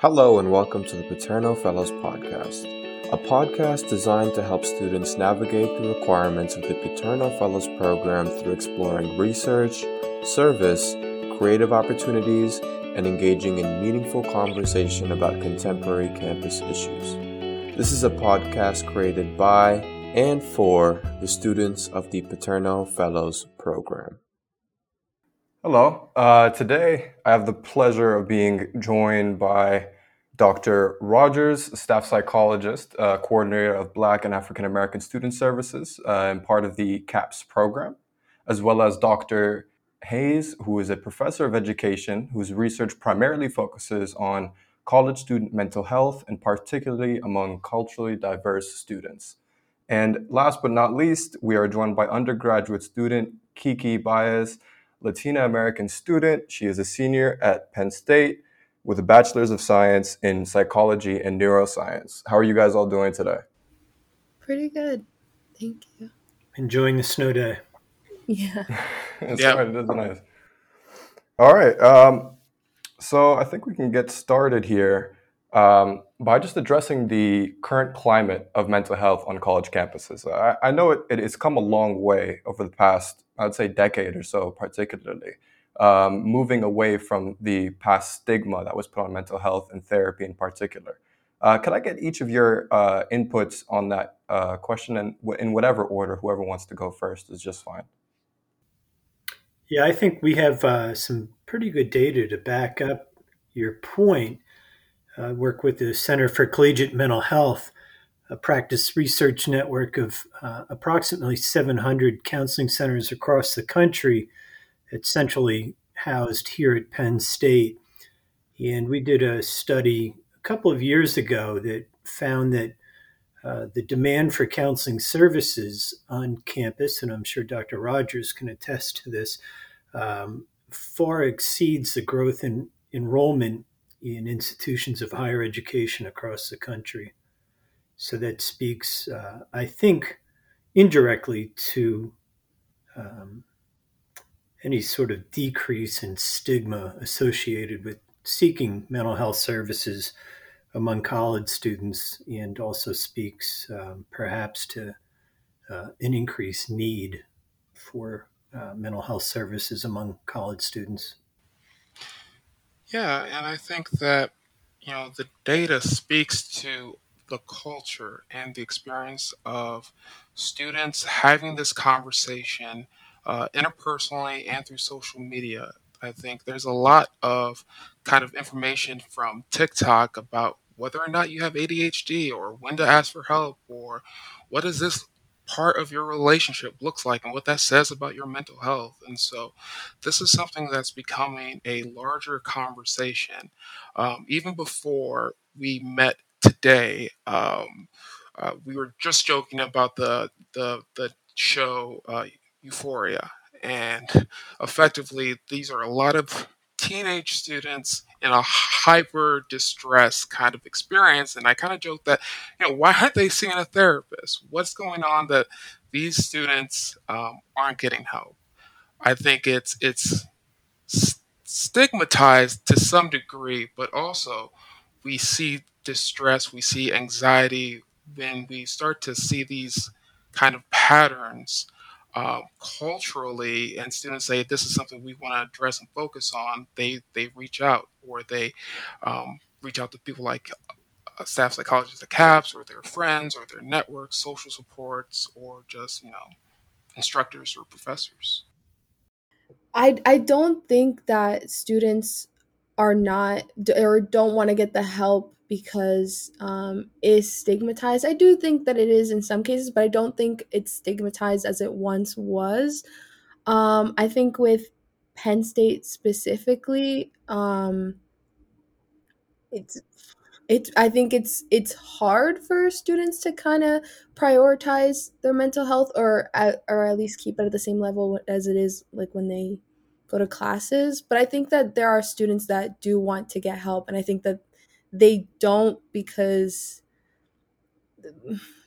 Hello, and welcome to the Paterno Fellows Podcast, a podcast designed to help students navigate the requirements of the Paterno Fellows program through exploring research, service, creative opportunities, and engaging in meaningful conversation about contemporary campus issues. This is a podcast created by and for the students of the Paterno Fellows program. Hello. Uh, today, I have the pleasure of being joined by Dr. Rogers, staff psychologist, uh, coordinator of Black and African American Student Services, uh, and part of the CAPS program, as well as Dr. Hayes, who is a professor of education whose research primarily focuses on college student mental health and particularly among culturally diverse students. And last but not least, we are joined by undergraduate student Kiki Baez, Latina American student. She is a senior at Penn State with a bachelor's of science in psychology and neuroscience. How are you guys all doing today? Pretty good. Thank you. Enjoying the snow day. Yeah. it's yeah. Right, it is nice. All right. Um, so I think we can get started here um, by just addressing the current climate of mental health on college campuses. I, I know it, it, has come a long way over the past, I'd say, decade or so, particularly, um, moving away from the past stigma that was put on mental health and therapy in particular. Uh, could I get each of your uh, inputs on that uh, question and in whatever order, whoever wants to go first is just fine. Yeah, I think we have uh, some pretty good data to back up your point. I work with the Center for Collegiate Mental Health, a practice research network of uh, approximately 700 counseling centers across the country. It's centrally housed here at Penn State. And we did a study a couple of years ago that found that uh, the demand for counseling services on campus, and I'm sure Dr. Rogers can attest to this, um, far exceeds the growth in enrollment in institutions of higher education across the country. So that speaks, uh, I think, indirectly to um, any sort of decrease in stigma associated with seeking mental health services among college students and also speaks um, perhaps to uh, an increased need for uh, mental health services among college students. Yeah, and I think that you know the data speaks to the culture and the experience of students having this conversation uh, interpersonally and through social media. I think there's a lot of kind of information from TikTok about whether or not you have ADHD or when to ask for help or what does this part of your relationship looks like and what that says about your mental health. And so, this is something that's becoming a larger conversation. Um, even before we met today, um, uh, we were just joking about the the the show uh, Euphoria, and effectively, these are a lot of teenage students in a hyper distress kind of experience. And I kind of joke that, you know, why aren't they seeing a therapist? What's going on that these students um, aren't getting help? I think it's it's stigmatized to some degree, but also we see distress, we see anxiety when we start to see these kind of patterns uh, culturally and students say this is something we want to address and focus on, they they reach out or they um, reach out to people like uh, staff psychologists at CAPS or their friends or their networks, social supports, or just you know instructors or professors. I I don't think that students are not or don't want to get the help because um, stigmatized. I do think that it is in some cases, but I don't think it's stigmatized as it once was. Um, I think with Penn State specifically, um, it's I think it's it's hard for students to kind of prioritize their mental health or at, or at least keep it at the same level as it is like when they go to classes. But I think that there are students that do want to get help, and I think that they don't because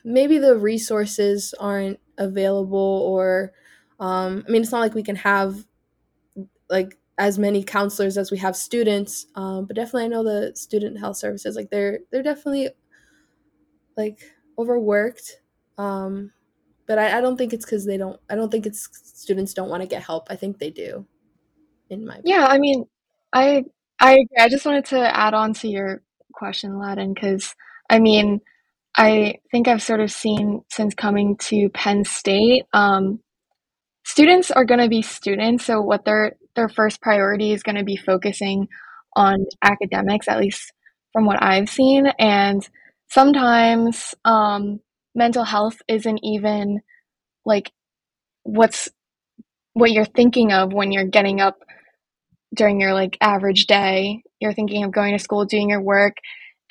maybe the resources aren't available or um, i mean it's not like we can have like as many counselors as we have students. Um, but definitely, I know the student health services like they're they're definitely like overworked. Um, but I, I don't think it's because they don't. I don't think it's students don't want to get help. I think they do. In my yeah, I mean, I I agree. I just wanted to add on to your question, Ladin, because I mean, I think I've sort of seen since coming to Penn State, um, students are going to be students. So what their their first priority is going to be focusing on academics, at least from what I've seen. And sometimes um, mental health isn't even like what's what you're thinking of when you're getting up during your like average day. You're thinking of going to school, doing your work,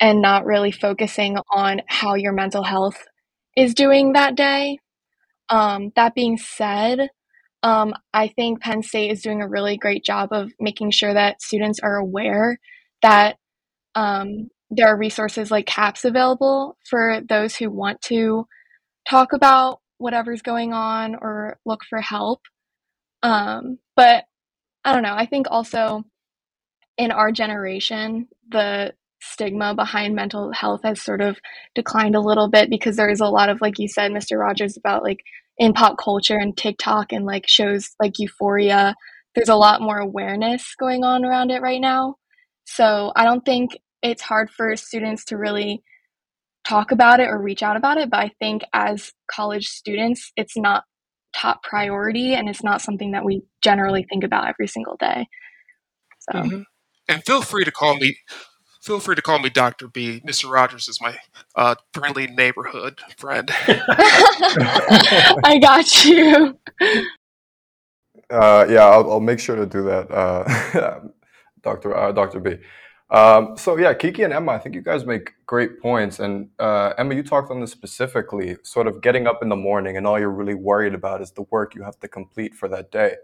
and not really focusing on how your mental health is doing that day. Um, that being said, um, I think Penn State is doing a really great job of making sure that students are aware that um, there are resources like CAPS available for those who want to talk about whatever's going on or look for help. Um, but I don't know. I think also in our generation, the stigma behind mental health has sort of declined a little bit because there is a lot of, like you said, Mr. Rogers, about like in pop culture and TikTok and like shows like Euphoria, there's a lot more awareness going on around it right now. So I don't think it's hard for students to really talk about it or reach out about it. But I think as college students, it's not top priority and it's not something that we generally think about every single day. So. Mm-hmm. And feel free to call me feel free to call me Dr. B. Mr. Rogers is my uh, friendly neighborhood friend. I got you. Uh, yeah, I'll, I'll, make sure to do that, uh, Dr. Uh, Dr. B. Um, so yeah, Kiki and Emma, I think you guys make great points. And uh, Emma, you talked on this specifically, sort of getting up in the morning and all you're really worried about is the work you have to complete for that day.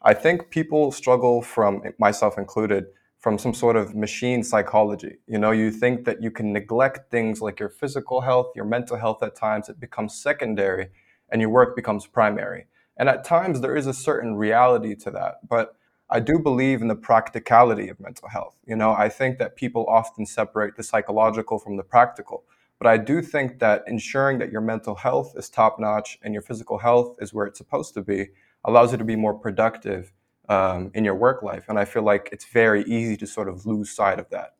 I think people struggle from myself included from some sort of machine psychology. You know, you think that you can neglect things like your physical health, your mental health at times, it becomes secondary and your work becomes primary. And at times there is a certain reality to that. But I do believe in the practicality of mental health. You know, I think that people often separate the psychological from the practical. But I do think that ensuring that your mental health is top notch and your physical health is where it's supposed to be allows you to be more productive um, in your work life. And I feel like it's very easy to sort of lose sight of that.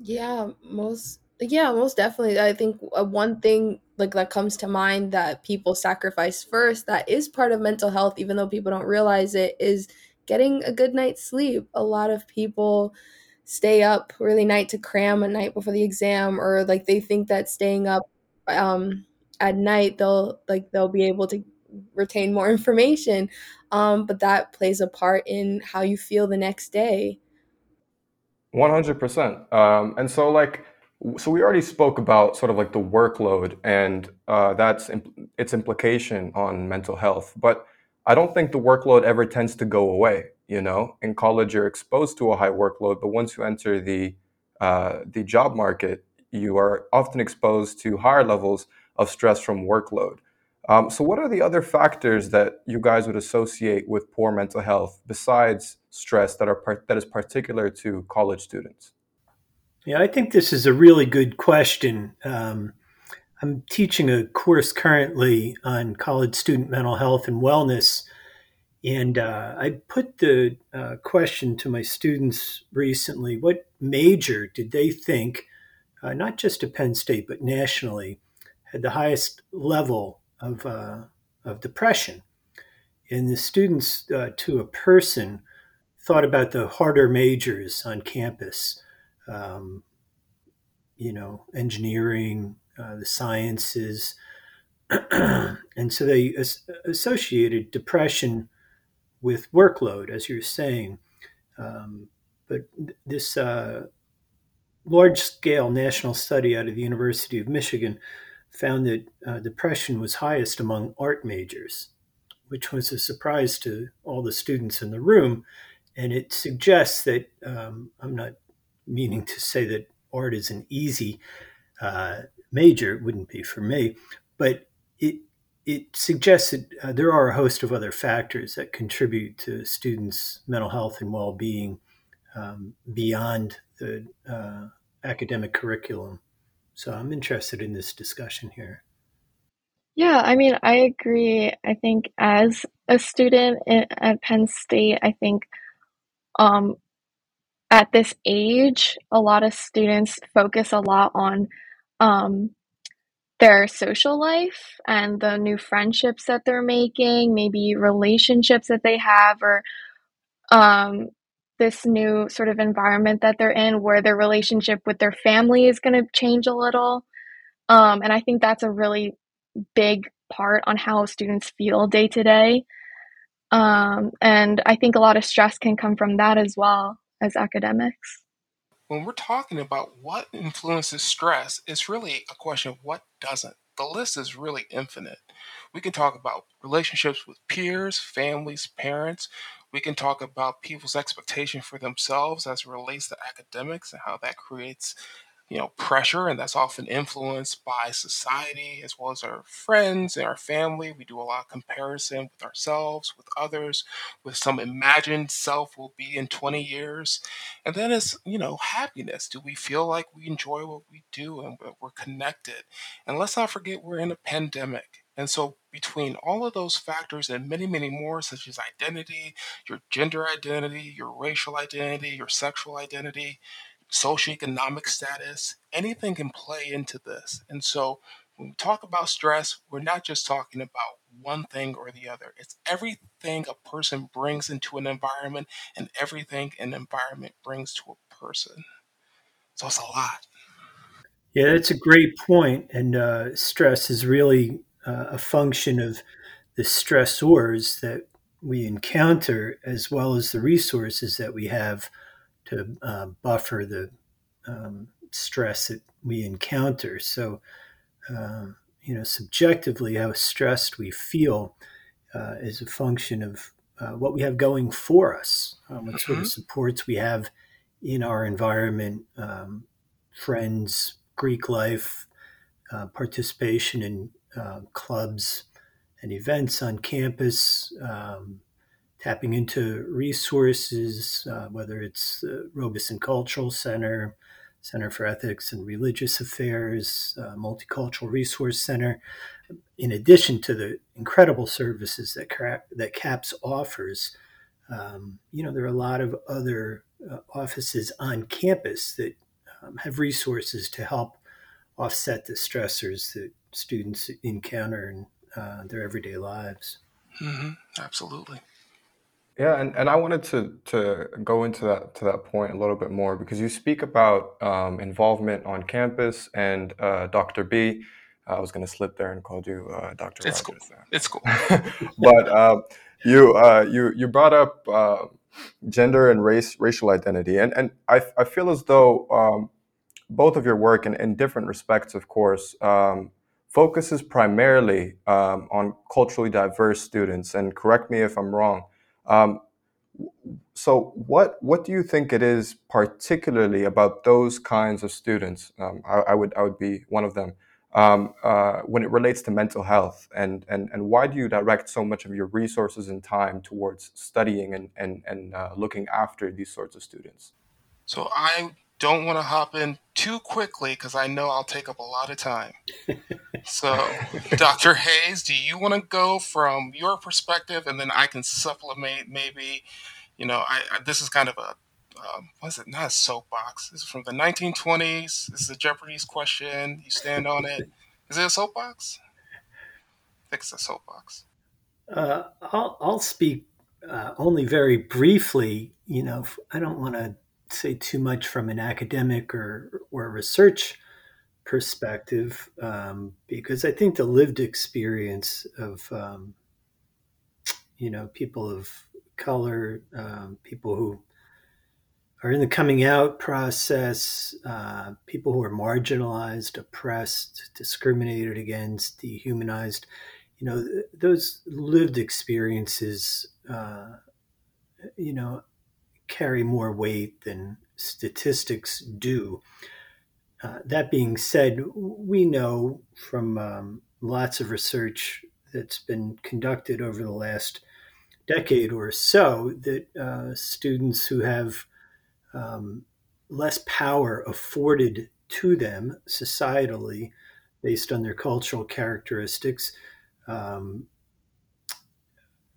Yeah, most yeah, most definitely. I think uh, one thing like that comes to mind that people sacrifice first that is part of mental health even though people don't realize it is getting a good night's sleep. A lot of people stay up really night to cram a night before the exam or like they think that staying up um at night they'll like they'll be able to retain more information. Um, but that plays a part in how you feel the next day. 100% um, and so like so we already spoke about sort of like the workload and uh, that's imp- its implication on mental health but i don't think the workload ever tends to go away you know in college you're exposed to a high workload but once you enter the uh, the job market you are often exposed to higher levels of stress from workload um, so, what are the other factors that you guys would associate with poor mental health besides stress that are par- that is particular to college students? Yeah, I think this is a really good question. Um, I'm teaching a course currently on college student mental health and wellness, and uh, I put the uh, question to my students recently: What major did they think, uh, not just at Penn State but nationally, had the highest level of, uh, of depression. And the students, uh, to a person, thought about the harder majors on campus, um, you know, engineering, uh, the sciences. and so they as- associated depression with workload, as you're saying. Um, but this uh, large scale national study out of the University of Michigan found that uh, depression was highest among art majors, which was a surprise to all the students in the room. And it suggests that um, I'm not meaning to say that art is an easy uh, major, it wouldn't be for me, but it it suggests that uh, there are a host of other factors that contribute to students' mental health and well-being um, beyond the uh, academic curriculum. So I'm interested in this discussion here. Yeah, I mean, I agree. I think as a student at Penn State, I think um, at this age, a lot of students focus a lot on um, their social life and the new friendships that they're making, maybe relationships that they have, or um, this new sort of environment that they're in where their relationship with their family is going to change a little. Um, and I think that's a really big part on how students feel day to day. Um, and I think a lot of stress can come from that as well as academics. When we're talking about what influences stress, it's really a question of what doesn't. The list is really infinite. We can talk about relationships with peers, families, parents. We can talk about people's expectation for themselves as it relates to academics and how that creates you know pressure and that's often influenced by society as well as our friends and our family. We do a lot of comparison with ourselves with others with some imagined self we'll be in 20 years. And then it's you know happiness. Do we feel like we enjoy what we do and we're connected? And let's not forget we're in a pandemic. And so, between all of those factors and many, many more, such as identity, your gender identity, your racial identity, your sexual identity, socioeconomic status, anything can play into this. And so when we talk about stress, we're not just talking about one thing or the other. It's everything a person brings into an environment and everything an environment brings to a person. So it's a lot. Yeah, that's a great point. And uh, stress is really uh, a function of the stressors that we encounter as well as the resources that we have to uh, buffer the um, stress that we encounter. So, uh, you know, subjectively, how stressed we feel uh, is a function of uh, what we have going for us, um, what sort of mm-hmm. supports we have in our environment, um, friends, Greek life, uh, participation in uh, clubs and events on campus, um, tapping into resources, uh, whether it's the Robeson Cultural Center, Center for Ethics and Religious Affairs, uh, Multicultural Resource Center, in addition to the incredible services that, that CAPS offers. Um, you know, there are a lot of other uh, offices on campus that um, have resources to help offset the stressors that students encounter in uh, their everyday lives. Mm-hmm. Absolutely. Yeah, and, and I wanted to to go into that to that point a little bit more because you speak about um, involvement on campus and uh, Dr. B. I was going to slip there and called you uh, Dr. It's Rogers. cool. It's cool. but uh, you uh, you you brought up uh, gender and race racial identity, and and I I feel as though um, both of your work in, in different respects, of course, um, focuses primarily um, on culturally diverse students. And correct me if I'm wrong. Um, so, what what do you think it is particularly about those kinds of students? Um, I, I, would I would be one of them um, uh, when it relates to mental health, and and and why do you direct so much of your resources and time towards studying and and and uh, looking after these sorts of students? So I don't want to hop in too quickly because I know I'll take up a lot of time. so, Dr. Hayes, do you want to go from your perspective, and then I can supplement maybe? You know, I, I this is kind of a um, what is it? Not a soapbox. This is from the 1920s. This is a Jeopardy's question. You stand on it. Is it a soapbox? I think it's a soapbox. Uh, I'll, I'll speak uh, only very briefly. You know, I don't want to say too much from an academic or or research perspective um, because I think the lived experience of um, you know people of color, um, people who are in the coming out process, uh, people who are marginalized, oppressed, discriminated against, dehumanized. You know, th- those lived experiences, uh, you know, carry more weight than statistics do. Uh, that being said, we know from um, lots of research that's been conducted over the last decade or so that uh, students who have um, less power afforded to them societally based on their cultural characteristics um,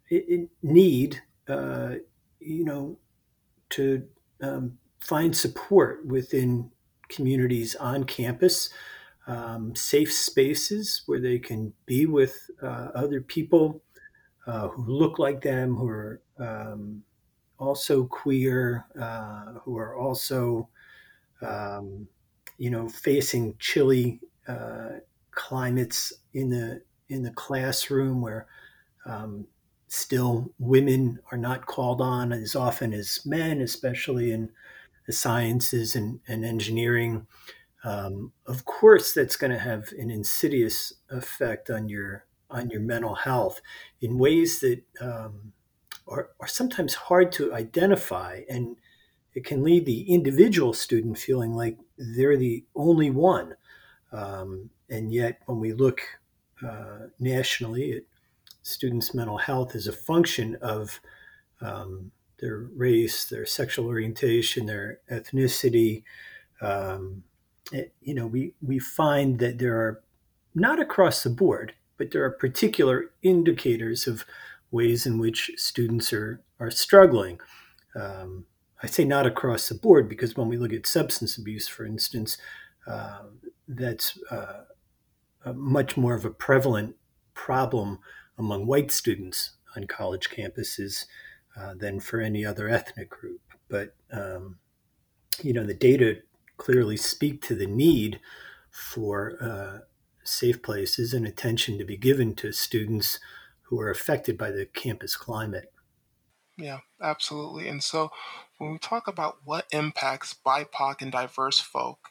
it, it need uh, you know to um, find support within communities on campus um, safe spaces where they can be with uh, other people uh, who look like them, who are um, also queer, uh, who are also, um, you know, facing chilly uh, climates in the in the classroom where um, still women are not called on as often as men, especially in the sciences and, and engineering. Um, of course, that's going to have an insidious effect on your on your mental health in ways that um, are, are sometimes hard to identify, and it can leave the individual student feeling like they're the only one. Um, and yet, when we look uh, nationally at students' mental health is a function of um, their race, their sexual orientation, their ethnicity, um, it, you know, we, we find that there are not across the board, but there are particular indicators of ways in which students are, are struggling. Um, I say not across the board because when we look at substance abuse, for instance, uh, that's uh, much more of a prevalent problem among white students on college campuses uh, than for any other ethnic group. But um, you know, the data clearly speak to the need for uh, safe places and attention to be given to students who are affected by the campus climate. Yeah, absolutely. And so when we talk about what impacts BIPOC and diverse folk,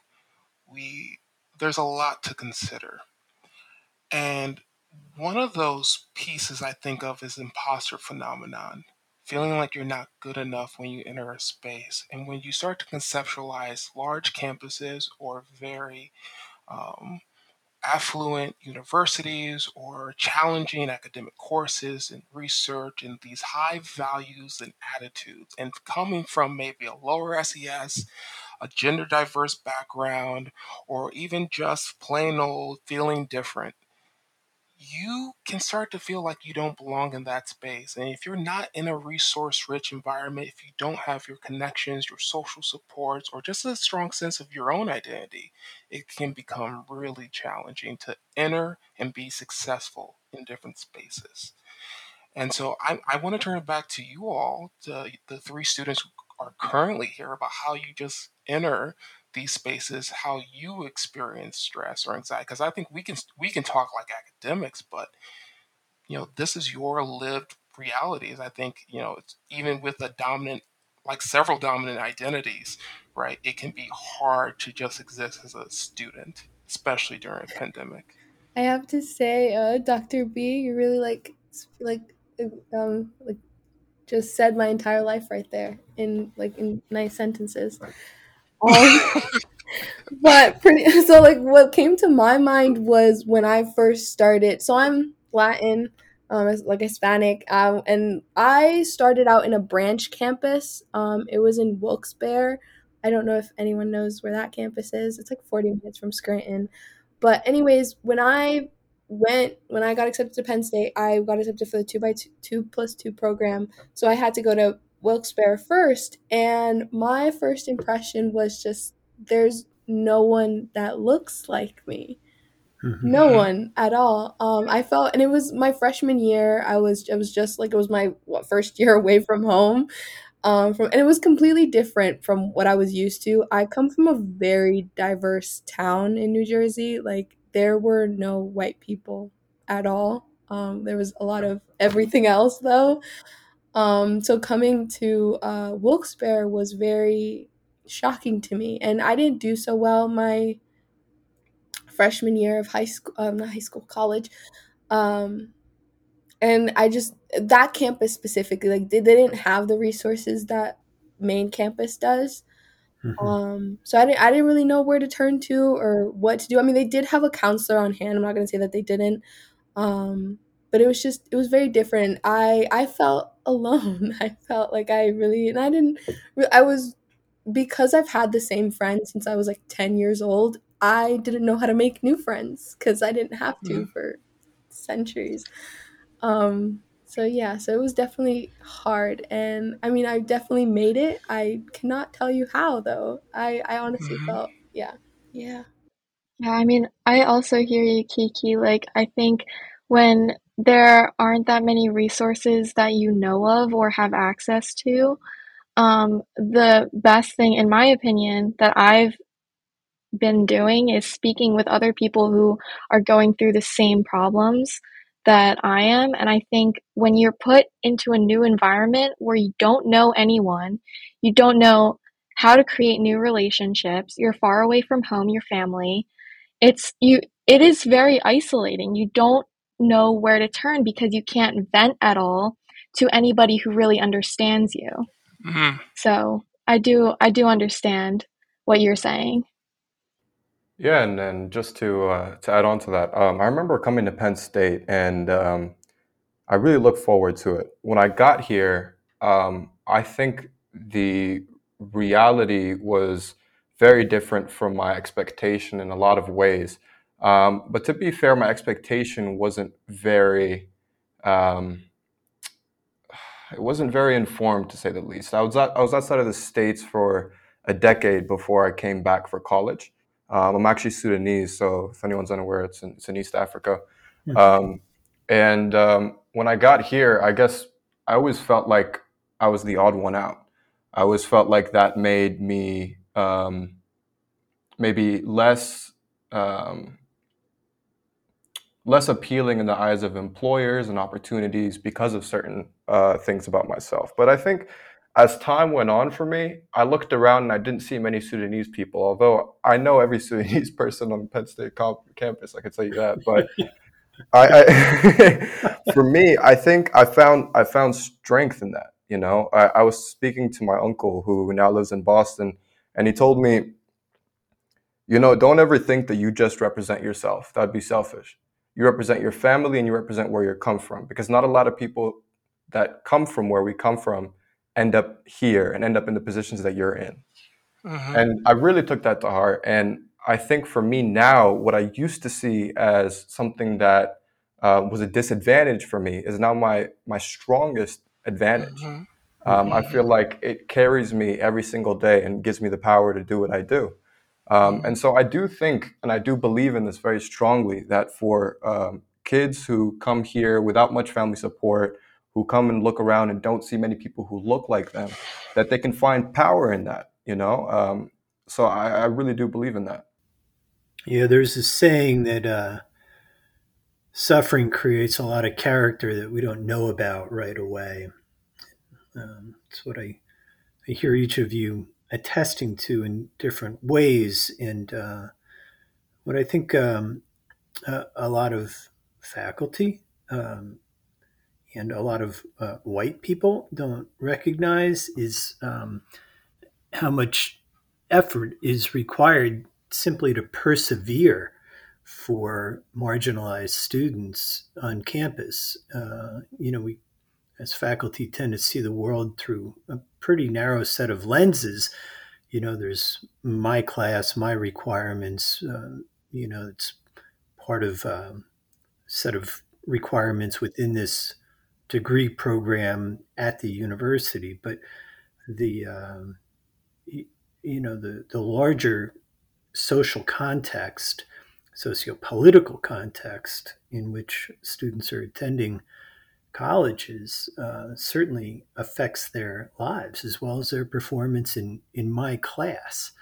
we there's a lot to consider. And one of those pieces I think of is imposter phenomenon, feeling like you're not good enough when you enter a space. And when you start to conceptualize large campuses or very um, affluent universities or challenging academic courses and research and these high values and attitudes and coming from maybe a lower SES, a gender diverse background, or even just plain old feeling different, you can start to feel like you don't belong in that space. And if you're not in a resource rich environment, if you don't have your connections, your social supports, or just a strong sense of your own identity, it can become really challenging to enter and be successful in different spaces. And so I, I want to turn it back to you all, to the three students who are currently here, about how you just enter these spaces how you experience stress or anxiety because i think we can we can talk like academics but you know this is your lived realities i think you know even with a dominant like several dominant identities right it can be hard to just exist as a student especially during a pandemic. I have to say uh, dr b you really like like um like just said my entire life right there in like in nice sentences um, but pretty so like what came to my mind was when I first started. So I'm Latin, um, like Hispanic, um, and I started out in a branch campus. Um, it was in Wilkes-Barre. I don't know if anyone knows where that campus is. It's like 40 minutes from Scranton. But anyways, when I went when I got accepted to Penn State, I got accepted for the two by two, two plus two program. So I had to go to Wilkes-Barre first, and my first impression was just there's no one that looks like me. Mm-hmm. No one at all. Um, I felt, and it was my freshman year. I was, it was just like it was my what, first year away from home. Um, from and it was completely different from what I was used to. I come from a very diverse town in New Jersey. Like there were no white people at all. Um, there was a lot of everything else though. Um, so coming to uh, Wilkes-Barre was very shocking to me, and I didn't do so well my freshman year of high school, um, not high school, college. Um, and I just that campus specifically, like they, they didn't have the resources that main campus does. Mm-hmm. Um, so I didn't I didn't really know where to turn to or what to do. I mean, they did have a counselor on hand. I'm not gonna say that they didn't. Um, but it was just it was very different. I I felt alone. I felt like I really and I didn't I was because I've had the same friends since I was like 10 years old. I didn't know how to make new friends cuz I didn't have to Mhm. for centuries. Um so yeah, so it was definitely hard and I mean I definitely made it. I cannot tell you how though. I I honestly Mhm. felt yeah. Yeah. Yeah, I mean, I also hear you, Kiki. Like, I think when there aren't that many resources that you know of or have access to, um, the best thing, in my opinion, that I've been doing is speaking with other people who are going through the same problems that I am. And I think when you're put into a new environment where you don't know anyone, you don't know how to create new relationships, you're far away from home, your family, it's you it is very isolating. You don't know where to turn because you can't vent at all to anybody who really understands you. Mhm. So, I do I do understand what you're saying. Yeah, and then just to uh, to add on to that, um, I remember coming to Penn State, and um, I really look forward to it. When I got here, um, I think the reality was very different from my expectation in a lot of ways. Um, but to be fair, my expectation wasn't very um, it wasn't very informed to say the least. I was out, I was outside of the states for a decade before I came back for college. Um, I'm actually Sudanese, so if anyone's unaware, it's in, it's in East Africa. Hmm. Um, and um, when I got here, I guess I always felt like I was the odd one out. I always felt like that made me um, maybe less um, less appealing in the eyes of employers and opportunities because of certain uh, things about myself. But I think as time went on for me, I looked around and I didn't see many Sudanese people. Although I know every Sudanese person on Penn State comp- campus, I can tell you that. But I, I for me, I think I found I found strength in that. You know, I, I was speaking to my uncle who now lives in Boston, and he told me, you know, don't ever think that you just represent yourself. That'd be selfish. You represent your family and you represent where you come from, because not a lot of people that come from where we come from end up here and end up in the positions that you're in. Mhm. And I really took that to heart. And I think for me now, what I used to see as something that uh, was a disadvantage for me is now my my strongest advantage. Mhm. Um, I feel like it carries me every single day and gives me the power to do what I do. Um, and so I do think, and I do believe in this very strongly, that for um, kids who come here without much family support, who come and look around and don't see many people who look like them, that they can find power in that. You know, um, so I, I really do believe in that. Yeah, there's a saying that uh, suffering creates a lot of character that we don't know about right away. Um, that's what I, I hear each of you attesting to in different ways. And uh, what I think um, a, a lot of faculty um, and a lot of uh, white people don't recognize is um, how much effort is required simply to persevere for marginalized students on campus. Uh, you know, we as faculty tend to see the world through a pretty narrow set of lenses. You know, there's my class, my requirements. Uh, you know, it's part of a set of requirements within this degree program at the university. But the um, you know the the larger social context, socio-political context in which students are attending colleges uh, certainly affects their lives as well as their performance in in my class.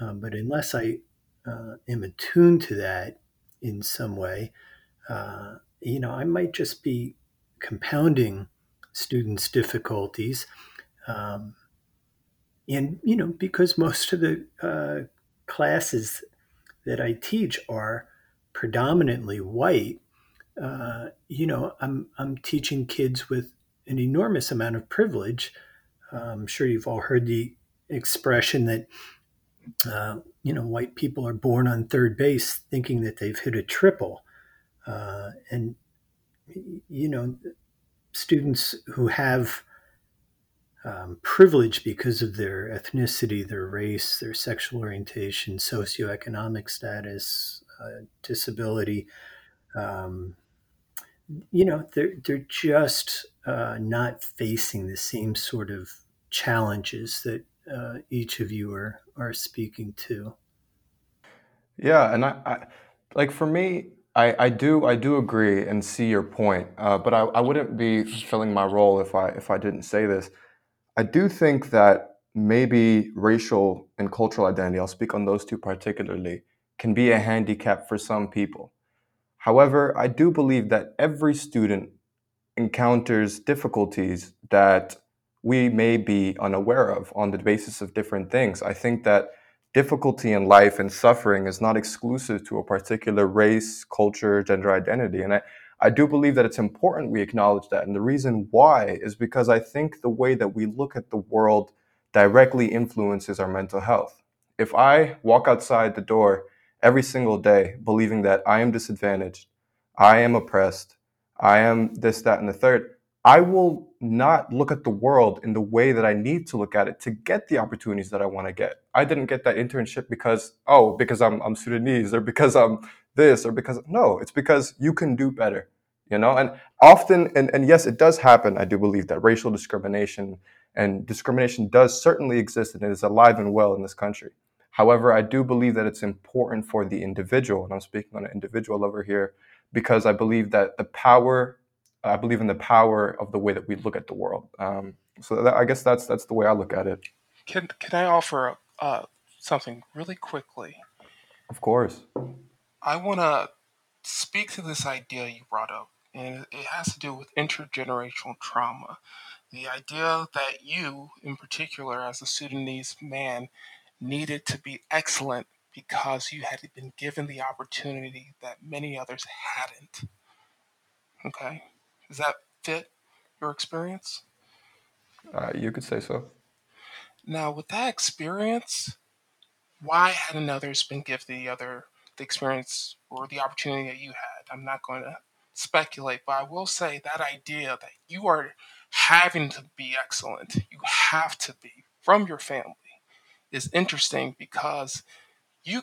Um, but unless I uh, am attuned to that in some way, uh, you know, I might just be compounding students' difficulties. Um, and, you know, because most of the uh, classes that I teach are predominantly white, uh, you know, I'm, I'm teaching kids with an enormous amount of privilege. Uh, I'm sure you've all heard the expression that, uh, you know, white people are born on third base thinking that they've hit a triple. Uh, and you know, students who have um, privilege because of their ethnicity, their race, their sexual orientation, socioeconomic status, uh, disability, um, you know, they're they're just uh, not facing the same sort of challenges that uh, each of you are are speaking to. Yeah, and I, I like for me, I, I do I do agree and see your point, uh, but I, I wouldn't be fulfilling my role if I if I didn't say this. I do think that maybe racial and cultural identity, I'll speak on those two particularly, can be a handicap for some people. However, I do believe that every student encounters difficulties that we may be unaware of on the basis of different things. I think that difficulty in life and suffering is not exclusive to a particular race, culture, gender identity. And I, I do believe that it's important we acknowledge that. And the reason why is because I think the way that we look at the world directly influences our mental health. If I walk outside the door every single day believing that I am disadvantaged, I am oppressed, I am this, that, and the third, I will not look at the world in the way that I need to look at it to get the opportunities that I want to get. I didn't get that internship because, oh, because I'm, I'm Sudanese or because I'm this or because, no, it's because you can do better, you know? And often, and, and yes, it does happen, I do believe that racial discrimination and discrimination does certainly exist and it is alive and well in this country. However, I do believe that it's important for the individual, and I'm speaking on an individual level here, because I believe that the power, I believe in the power of the way that we look at the world. Um, so that, I guess that's that's the way I look at it. Can can I offer uh, something really quickly? Of course. I want to speak to this idea you brought up, and it has to do with intergenerational trauma. The idea that you, in particular, as a Sudanese man, needed to be excellent because you had been given the opportunity that many others hadn't. Okay? Does that fit your experience? Uh, you could say so. Now, with that experience, why hadn't others been given the other the experience or the opportunity that you had? I'm not going to speculate, but I will say that idea that you are having to be excellent, you have to be from your family, is interesting because you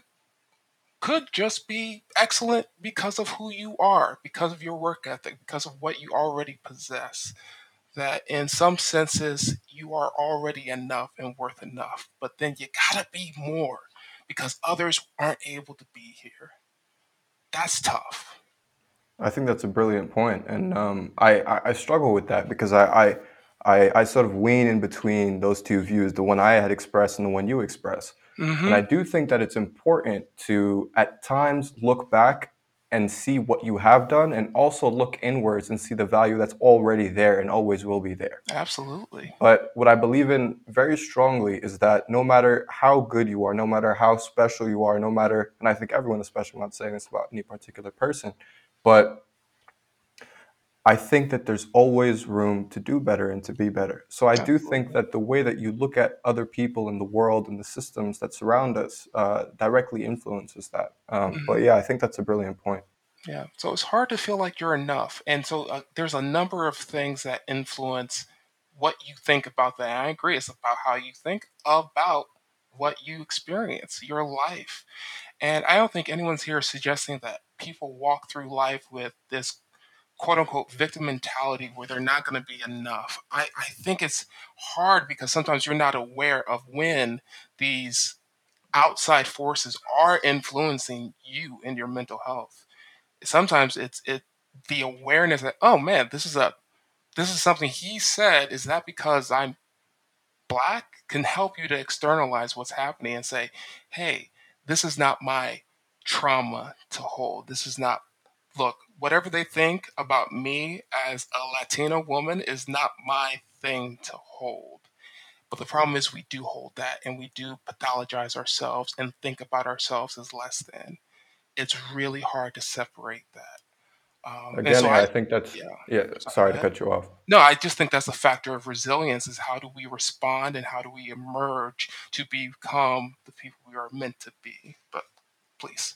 could just be excellent because of who you are, because of your work ethic, because of what you already possess. That in some senses, you are already enough and worth enough. But then you gotta be more because others aren't able to be here. That's tough. I think that's a brilliant point, and um, I, I, I struggle with that because I, I I, I sort of wean in between those two views, the one I had expressed and the one you express. Mm-hmm. And I do think that it's important to, at times, look back and see what you have done and also look inwards and see the value that's already there and always will be there. Absolutely. But what I believe in very strongly is that no matter how good you are, no matter how special you are, no matter, and I think everyone is special, I'm not saying this about any particular person, but I think that there's always room to do better and to be better. So I do think that the way that you look at other people in the world and the systems that surround us uh, directly influences that. Um, mm-hmm. But yeah, I think that's a brilliant point. Yeah. So it's hard to feel like you're enough. And so uh, there's a number of things that influence what you think about that. And I agree. It's about how you think about what you experience, your life. And I don't think anyone's here suggesting that people walk through life with this quote unquote victim mentality where they're not going to be enough. I, I think it's hard because sometimes you're not aware of when these outside forces are influencing you and your mental health. Sometimes it's it the awareness that oh man, this is a this is something he said. Is that because I'm black? Can help you to externalize what's happening and say, hey, this is not my trauma to hold. This is not look, whatever they think about me as a Latina woman is not my thing to hold. But the problem is, we do hold that and we do pathologize ourselves and think about ourselves as less than. It's really hard to separate that. Um, Again, so I, I, think that's yeah. yeah sorry to cut you off. No, I just think that's a factor of resilience. Is how do we respond and how do we emerge to become the people we are meant to be? But please.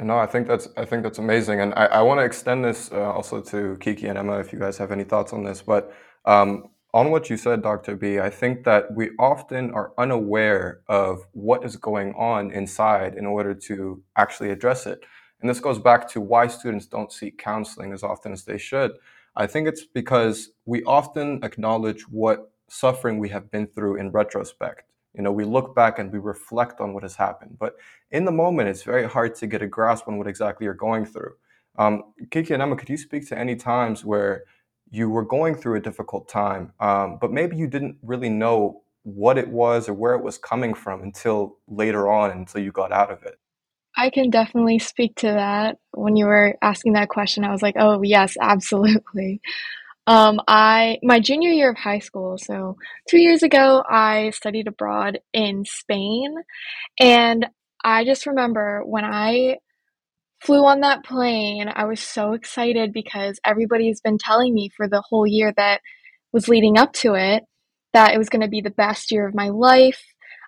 No, I think that's I think that's amazing, and I, I want to extend this uh, also to Kiki and Emma if you guys have any thoughts on this. But um, on what you said, Dr. B, I think that we often are unaware of what is going on inside in order to actually address it. And this goes back to why students don't seek counseling as often as they should. I think it's because we often acknowledge what suffering we have been through in retrospect. You know, we look back and we reflect on what has happened. But in the moment, it's very hard to get a grasp on what exactly you're going through. Um, Kiki and Emma, could you speak to any times where you were going through a difficult time, um, but maybe you didn't really know what it was or where it was coming from until later on, until you got out of it? I can definitely speak to that. When you were asking that question, I was like, oh, yes, absolutely. Um, I my junior year of high school, so two years ago, I studied abroad in Spain, and I just remember when I flew on that plane, I was so excited because everybody's been telling me for the whole year that was leading up to it that it was going to be the best year of my life.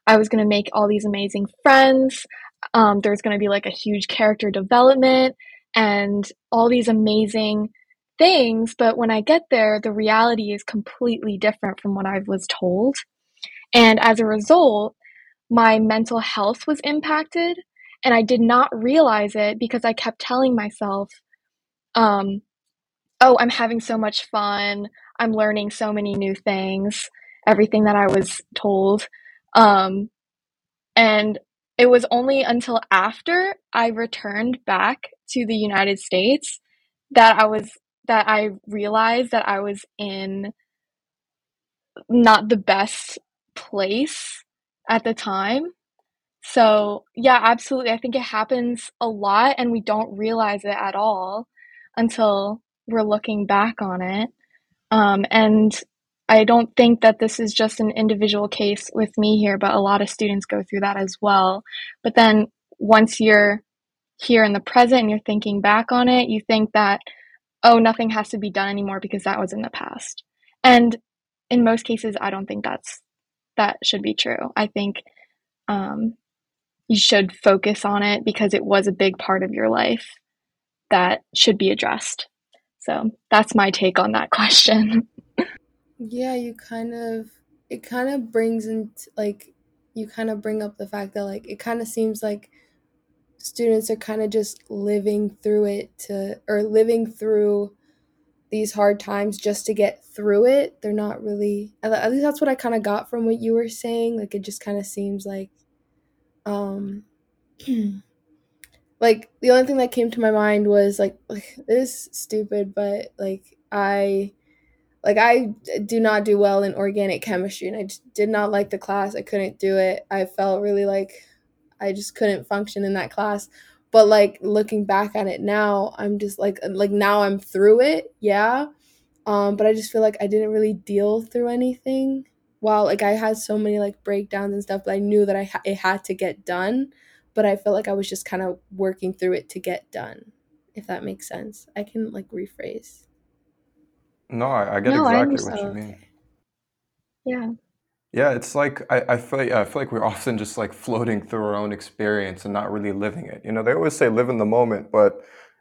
I was going to make all these amazing friends. Um, there's going to be like a huge character development and all these amazing things, but when I get there, the reality is completely different from what I was told. And as a result, my mental health was impacted, and I did not realize it because I kept telling myself, um, oh, I'm having so much fun. I'm learning so many new things, everything that I was told. Um, and it was only until after I returned back to the United States that I was that I realized that I was in not the best place at the time. So, yeah, absolutely. I think it happens a lot and we don't realize it at all until we're looking back on it. Um, and I don't think that this is just an individual case with me here, but a lot of students go through that as well. But then once you're here in the present and you're thinking back on it, you think that oh, nothing has to be done anymore because that was in the past. And in most cases, I don't think that's that should be true. I think um, you should focus on it because it was a big part of your life that should be addressed. So that's my take on that question. yeah, you kind of it kind of brings into like you kind of bring up the fact that like it kind of seems like students are kind of just living through it to or living through these hard times just to get through it. They're not really at least that's what I kind of got from what you were saying. Like it just kind of seems like um like the only thing that came to my mind was like, like this stupid but like I like I do not do well in organic chemistry and I did not like the class. I couldn't do it. I felt really like I just couldn't function in that class. But like looking back at it now, I'm just like like now I'm through it, yeah. Um, but I just feel like I didn't really deal through anything. While like I had so many like breakdowns and stuff, but I knew that I ha- it had to get done. But I felt like I was just kind of working through it to get done. If that makes sense, I can like rephrase. No, I, I get no, exactly I what you mean. Yeah. Yeah, it's like I, I feel like, I feel like we're often just like floating through our own experience and not really living it. You know, they always say live in the moment, but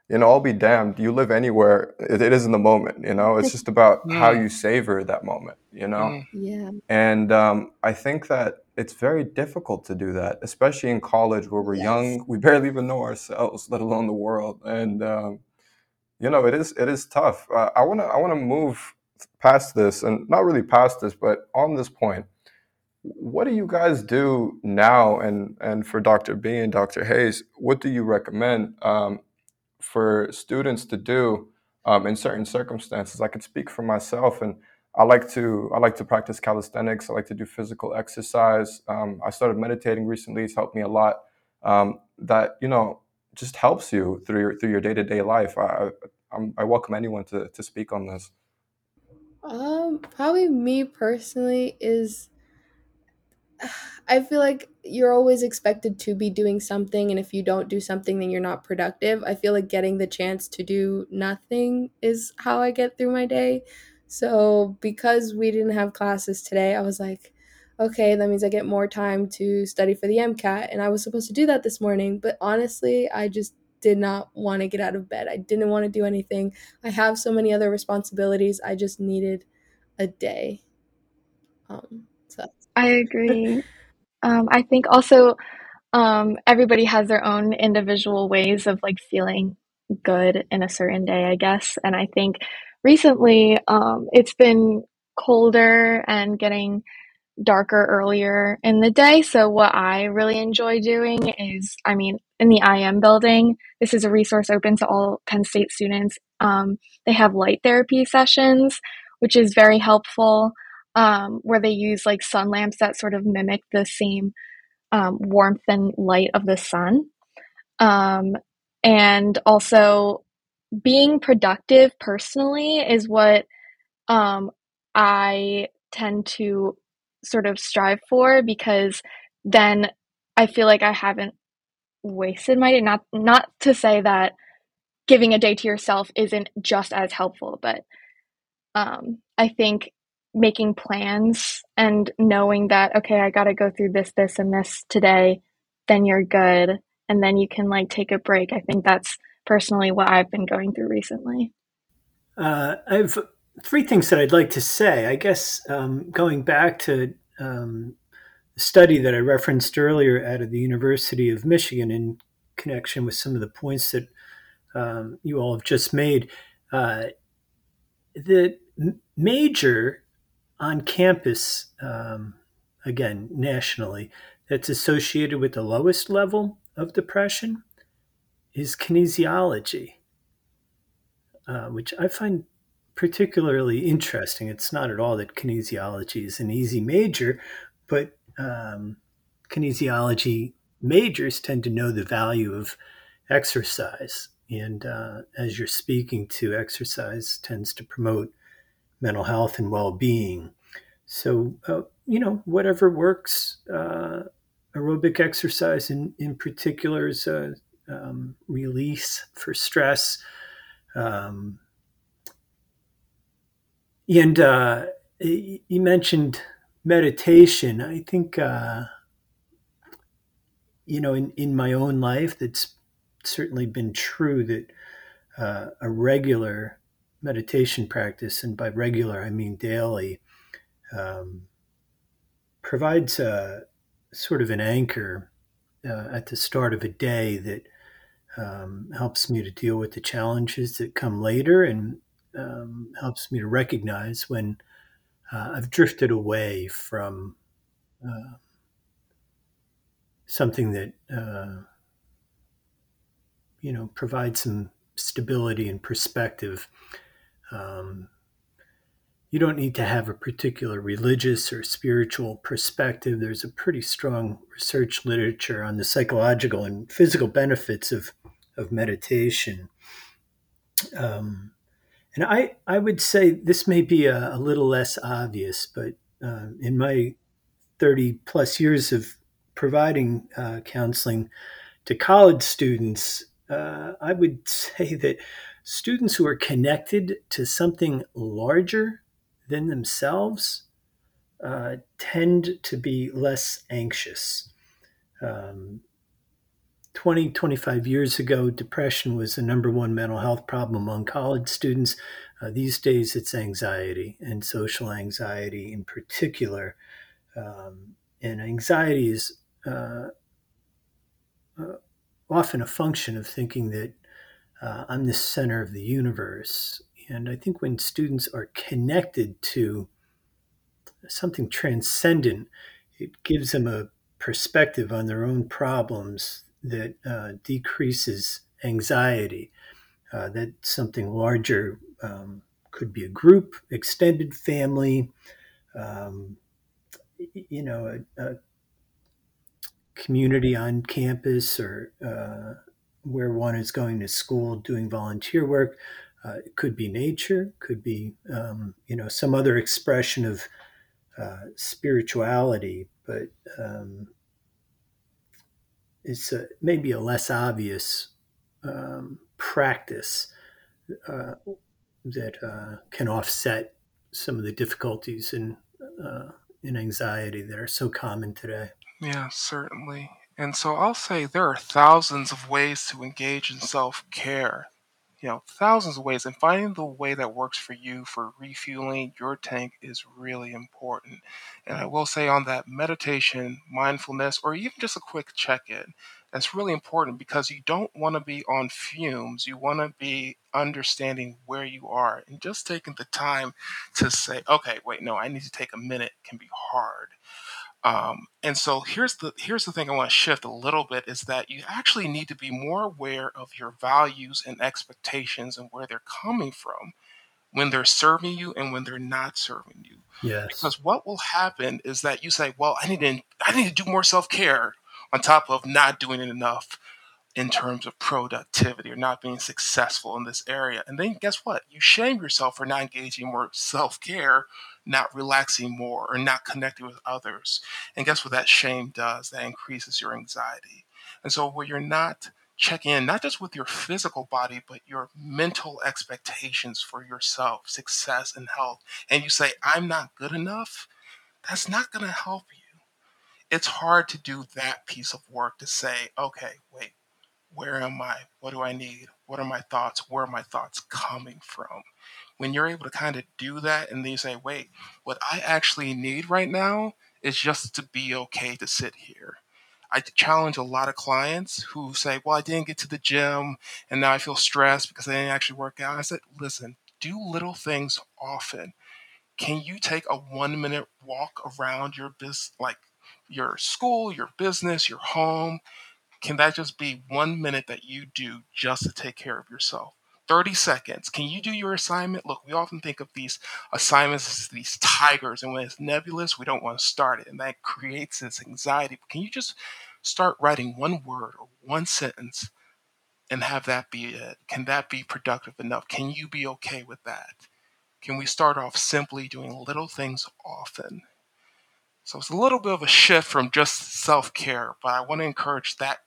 you know, I'll be damned. You live anywhere, it, it is in the moment. You know, it's just about how you savor that moment. You know, yeah. And um, I think that it's very difficult to do that, especially in college where we're yes. young. We barely even know ourselves, let alone the world. And um, you know, it is it is tough. Uh, I wanna I wanna move past this, and not really past this, but on this point what do you guys do now? And and for Dr. B and Dr. Hayes, what do you recommend um, for students to do um, in certain circumstances? I can speak for myself, and I like to I like to practice calisthenics. I like to do physical exercise. Um, I started meditating recently. It's helped me a lot. Um, that you know just helps you through your through your day to day life. I, I, I welcome anyone to to speak on this. Um, probably me personally is I feel like you're always expected to be doing something, and if you don't do something, then you're not productive. I feel like getting the chance to do nothing is how I get through my day. So, because we didn't have classes today, I was like, okay, that means I get more time to study for the MCAT. And I was supposed to do that this morning, but honestly, I just did not want to get out of bed. I didn't want to do anything. I have so many other responsibilities. I just needed a day. Um, so I agree. um, I think also um, everybody has their own individual ways of like feeling good in a certain day, I guess. And I think recently um, it's been colder and getting darker earlier in the day. So, what I really enjoy doing is, I mean, in the IM building, this is a resource open to all Penn State students. Um, they have light therapy sessions, which is very helpful, um, where they use like sun lamps that sort of mimic the same um, warmth and light of the sun. Um, and also, being productive personally is what um, I tend to sort of strive for because then I feel like I haven't wasted my day. Not not to say that giving a day to yourself isn't just as helpful, but um, I think making plans and knowing that okay, I got to go through this, this, and this today, then you're good, and then you can like take a break. I think that's personally what I've been going through recently. Uh, I've three things that I'd like to say. I guess um, going back to um, the study that I referenced earlier out of the University of Michigan in connection with some of the points that um, you all have just made, uh, the major on campus, um, again, nationally, that's associated with the lowest level of depression is kinesiology, uh, which I find particularly interesting. It's not at all that kinesiology is an easy major, but um, kinesiology majors tend to know the value of exercise. And uh, as you're speaking to, exercise tends to promote mental health and well being. So, uh, you know, whatever works, uh, aerobic exercise in, in particular is a um, release for stress. Um, and uh, you mentioned meditation. I think, uh, you know, in, in my own life, that's certainly been true that uh, a regular meditation practice, and by regular, I mean daily, um, provides a sort of an anchor uh, at the start of a day that um, helps me to deal with the challenges that come later and um, helps me to recognize when uh, I've drifted away from uh, something that uh, you know provides some stability and perspective. Um, you don't need to have a particular religious or spiritual perspective. There's a pretty strong research literature on the psychological and physical benefits of of meditation. Um, and I, I would say this may be a, a little less obvious, but uh, in my 30 plus years of providing uh, counseling to college students, uh, I would say that students who are connected to something larger than themselves uh, tend to be less anxious. Um, 20, 25 years ago, depression was the number one mental health problem among college students. Uh, these days, it's anxiety and social anxiety in particular. Um, and anxiety is uh, uh, often a function of thinking that uh, I'm the center of the universe. And I think when students are connected to something transcendent, it gives them a perspective on their own problems that uh, decreases anxiety. Uh, that something larger um, could be a group, extended family, um, you know, a, a, community on campus or uh, where one is going to school doing volunteer work. Uh, it could be nature, could be, um, you know, some other expression of uh, spirituality, but um, it's a, maybe a less obvious um, practice uh, that uh, can offset some of the difficulties and uh, in anxiety that are so common today. Yeah, certainly. And so I'll say there are thousands of ways to engage in self care. You know, thousands of ways, and finding the way that works for you for refueling your tank is really important. And I will say on that meditation, mindfulness, or even just a quick check in, that's really important because you don't want to be on fumes. You want to be understanding where you are and just taking the time to say, okay, wait, no, I need to take a minute can be hard. Um, and so here's the here's the thing I want to shift a little bit is that you actually need to be more aware of your values and expectations and where they're coming from when they're serving you and when they're not serving you. Yes. Because what will happen is that you say, "Well, I need to I need to do more self care," on top of not doing it enough in terms of productivity or not being successful in this area. And then guess what? You shame yourself for not engaging more self care, not relaxing more, or not connecting with others. And guess what that shame does? That increases your anxiety. And so, where you're not checking in, not just with your physical body, but your mental expectations for yourself, success, and health, and you say, I'm not good enough, that's not going to help you. It's hard to do that piece of work to say, okay, wait, where am I? What do I need? What are my thoughts? Where are my thoughts coming from? When you're able to kind of do that and then you say, wait, what I actually need right now is just to be okay to sit here. I challenge a lot of clients who say, well, I didn't get to the gym and now I feel stressed because I didn't actually work out. I said, listen, do little things often. Can you take a one minute walk around your business, like your school, your business, your home? Can that just be one minute that you do just to take care of yourself? 30 seconds. Can you do your assignment? Look, we often think of these assignments as these tigers, and when it's nebulous, we don't want to start it, and that creates this anxiety. But can you just start writing one word or one sentence and have that be it? Can that be productive enough? Can you be okay with that? Can we start off simply doing little things often? So it's a little bit of a shift from just self care, but I want to encourage that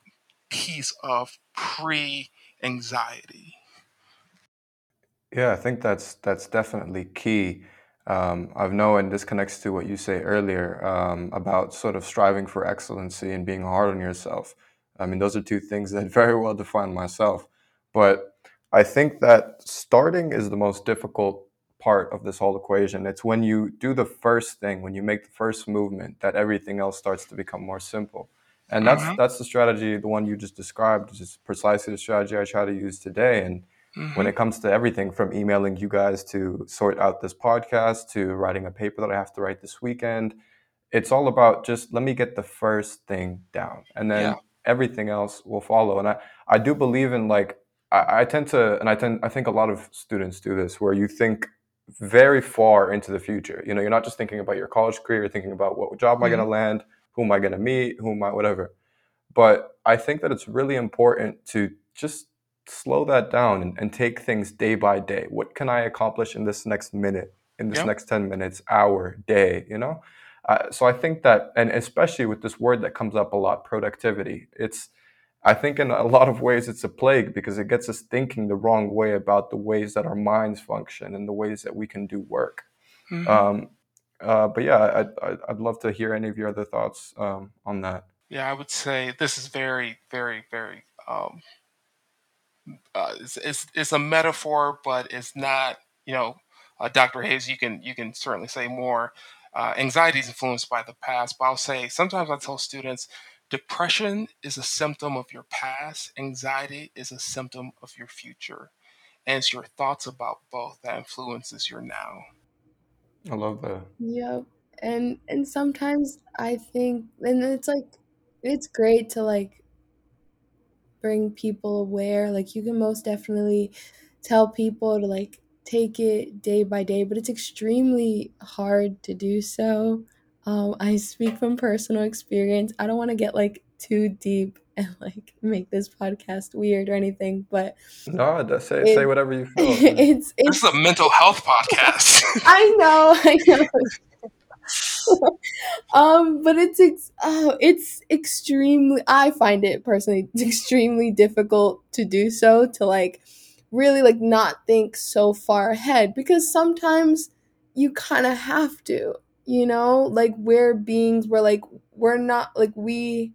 piece of pre anxiety. Yeah, I think that's that's definitely key. Um, I've known, this connects to what you say earlier um, about sort of striving for excellency and being hard on yourself. I mean, those are two things that very well define myself. But I think that starting is the most difficult part of this whole equation. It's when you do the first thing, when you make the first movement, that everything else starts to become more simple. And that's Mm-hmm. that's the strategy, the one you just described, is precisely the strategy I try to use today. And when Mm-hmm. it comes to everything from emailing you guys to sort out this podcast to writing a paper that I have to write this weekend, it's all about just let me get the first thing down and then Yeah. everything else will follow. And I, I do believe in like I, I tend to and I tend I think a lot of students do this where you think very far into the future. You know, you're not just thinking about your college career, you're thinking about what job am I Mhm. gonna land, who am I gonna meet, who am I whatever. But I think that it's really important to just slow that down and, and take things day by day. What can I accomplish in this next minute, in this Yep. next 10 minutes, hour, day, you know? Uh, so I think that, and especially with this word that comes up a lot, productivity, it's, I think in a lot of ways it's a plague because it gets us thinking the wrong way about the ways that our minds function and the ways that we can do work. Mhm. Um, uh, but yeah, I'd, I'd, love to hear any of your other thoughts um, on that. Yeah, I would say this is very, very, very. Um, uh, it's, it's it's a metaphor, but it's not. You know, uh, Dr. Hayes, you can you can certainly say more. Uh, anxiety is influenced by the past, but I'll say sometimes I tell students, depression is a symptom of your past. Anxiety is a symptom of your future, and it's your thoughts about both that influences your now. I love that. Yep. And and sometimes I think and it's like it's great to like bring people aware. Like you can most definitely tell people to like take it day by day, but it's extremely hard to do so. Um, I speak from personal experience. I don't want to get like too deep and like make this podcast weird or anything, but No, that- say say whatever you feel. it's This is a mental health podcast. I know, I know. um, but it's ex- oh, it's extremely. I find it personally extremely difficult to do so to like really like not think so far ahead because sometimes you kind of have to, you know, like we're beings. We're like we're not like we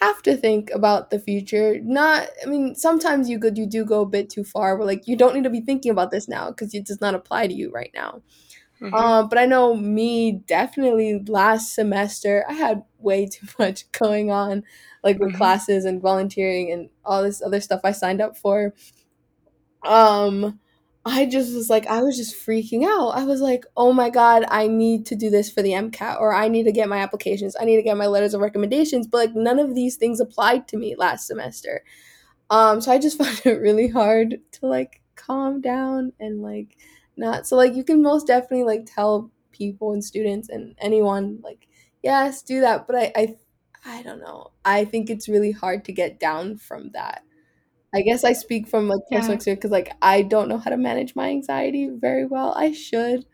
have to think about the future. Not, I mean, sometimes you could you do go a bit too far. Where like you don't need to be thinking about this now because it does not apply to you right now. Mm-hmm. Um, but I know me definitely last semester I had way too much going on, like with mm-hmm. classes and volunteering and all this other stuff I signed up for. Um, I just was like, I was just freaking out. I was like, oh my God, I need to do this for the MCAT, or I need to get my applications, I need to get my letters of recommendations. But like, none of these things applied to me last semester. Um, so I just found it really hard to like calm down and like not. So like, you can most definitely like tell people and students and anyone like, yes, do that. But I, I, I don't know. I think it's really hard to get down from that. I guess I speak from like personal yeah. experience because like I don't know how to manage my anxiety very well. I should.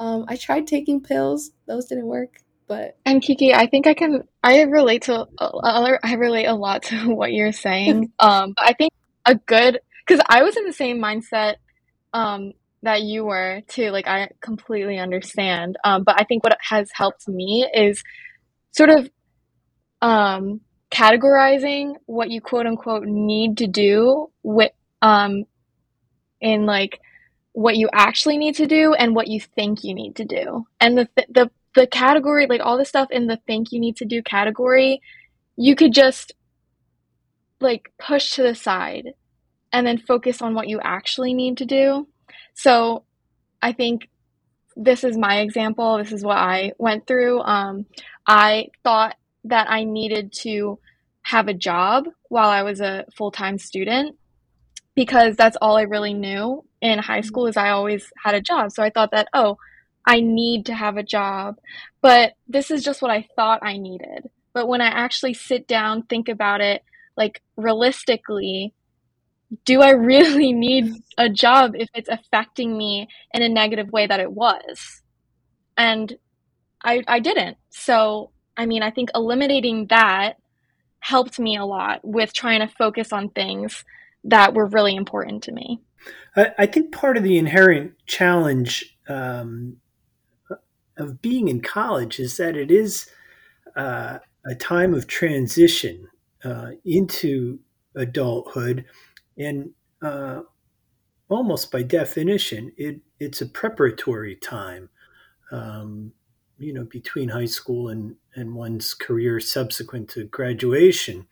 Um, I tried taking pills; those didn't work. But and Kiki, I think I can. I relate to. I relate a lot to what you're saying. um, but I think a good because I was in the same mindset um, that you were too. Like I completely understand. Um, but I think what has helped me is sort of um categorizing what you quote unquote need to do with um in like what you actually need to do and what you think you need to do. And the th- the the category like all the stuff in the think you need to do category, you could just like push to the side and then focus on what you actually need to do. So I think this is my example. This is what I went through. Um, I thought that I needed to have a job while I was a full time student because that's all I really knew in high school is I always had a job. So I thought that, oh, I need to have a job. But this is just what I thought I needed. But when I actually sit down, think about it, like realistically, do I really need a job if it's affecting me in a negative way that it was? And I I didn't. So I mean, I think eliminating that helped me a lot with trying to focus on things that were really important to me. I, I think part of the inherent challenge um, of being in college is that it is uh, a time of transition uh, into adulthood, and uh, almost by definition, it, it's a preparatory time. Um, you know between high school and and one's career subsequent to graduation.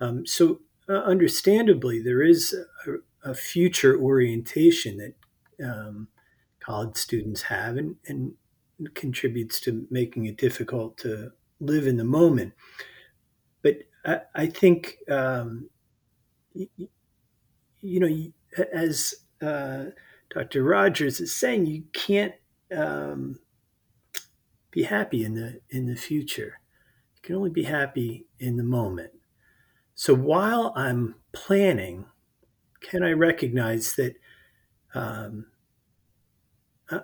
Um, so uh, understandably, there is a, a future orientation that um, college students have, and, and contributes to making it difficult to live in the moment. But I, I think um, you, you know, as uh, Dr. Rogers is saying, you can't um, be happy in the in the future. You can only be happy in the moment. So while I'm planning, can I recognize that um, uh,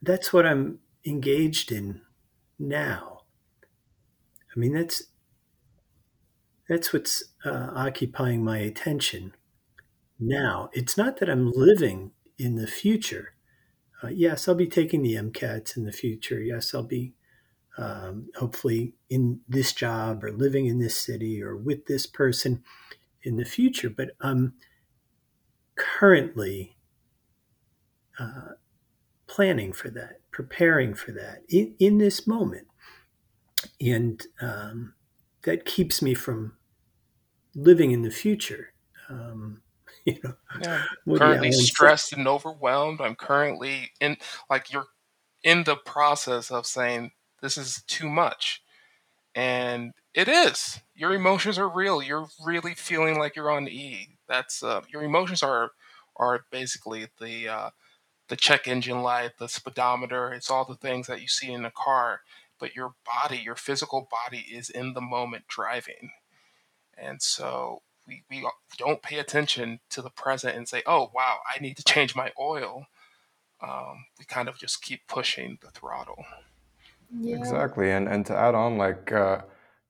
that's what I'm engaged in now? I mean, that's that's what's uh, occupying my attention now. It's not that I'm living in the future uh, yes, I'll be taking the MCATs in the future. Yes, I'll be um, hopefully in this job or living in this city or with this person in the future. But I'm currently uh, planning for that, preparing for that in, in this moment. And um, that keeps me from living in the future. Um, you know, yeah. currently stressed and overwhelmed. I'm currently in like you're in the process of saying this is too much. And it is. Your emotions are real. You're really feeling like you're on E. That's uh, your emotions are are basically the uh, the check engine light, the speedometer. It's all the things that you see in a car. But your body, your physical body, is in the moment driving. And so we, we don't pay attention to the present and say, oh, wow, I need to change my oil. Um, we kind of just keep pushing the throttle. Yeah. Exactly. And, and to add on, like, uh,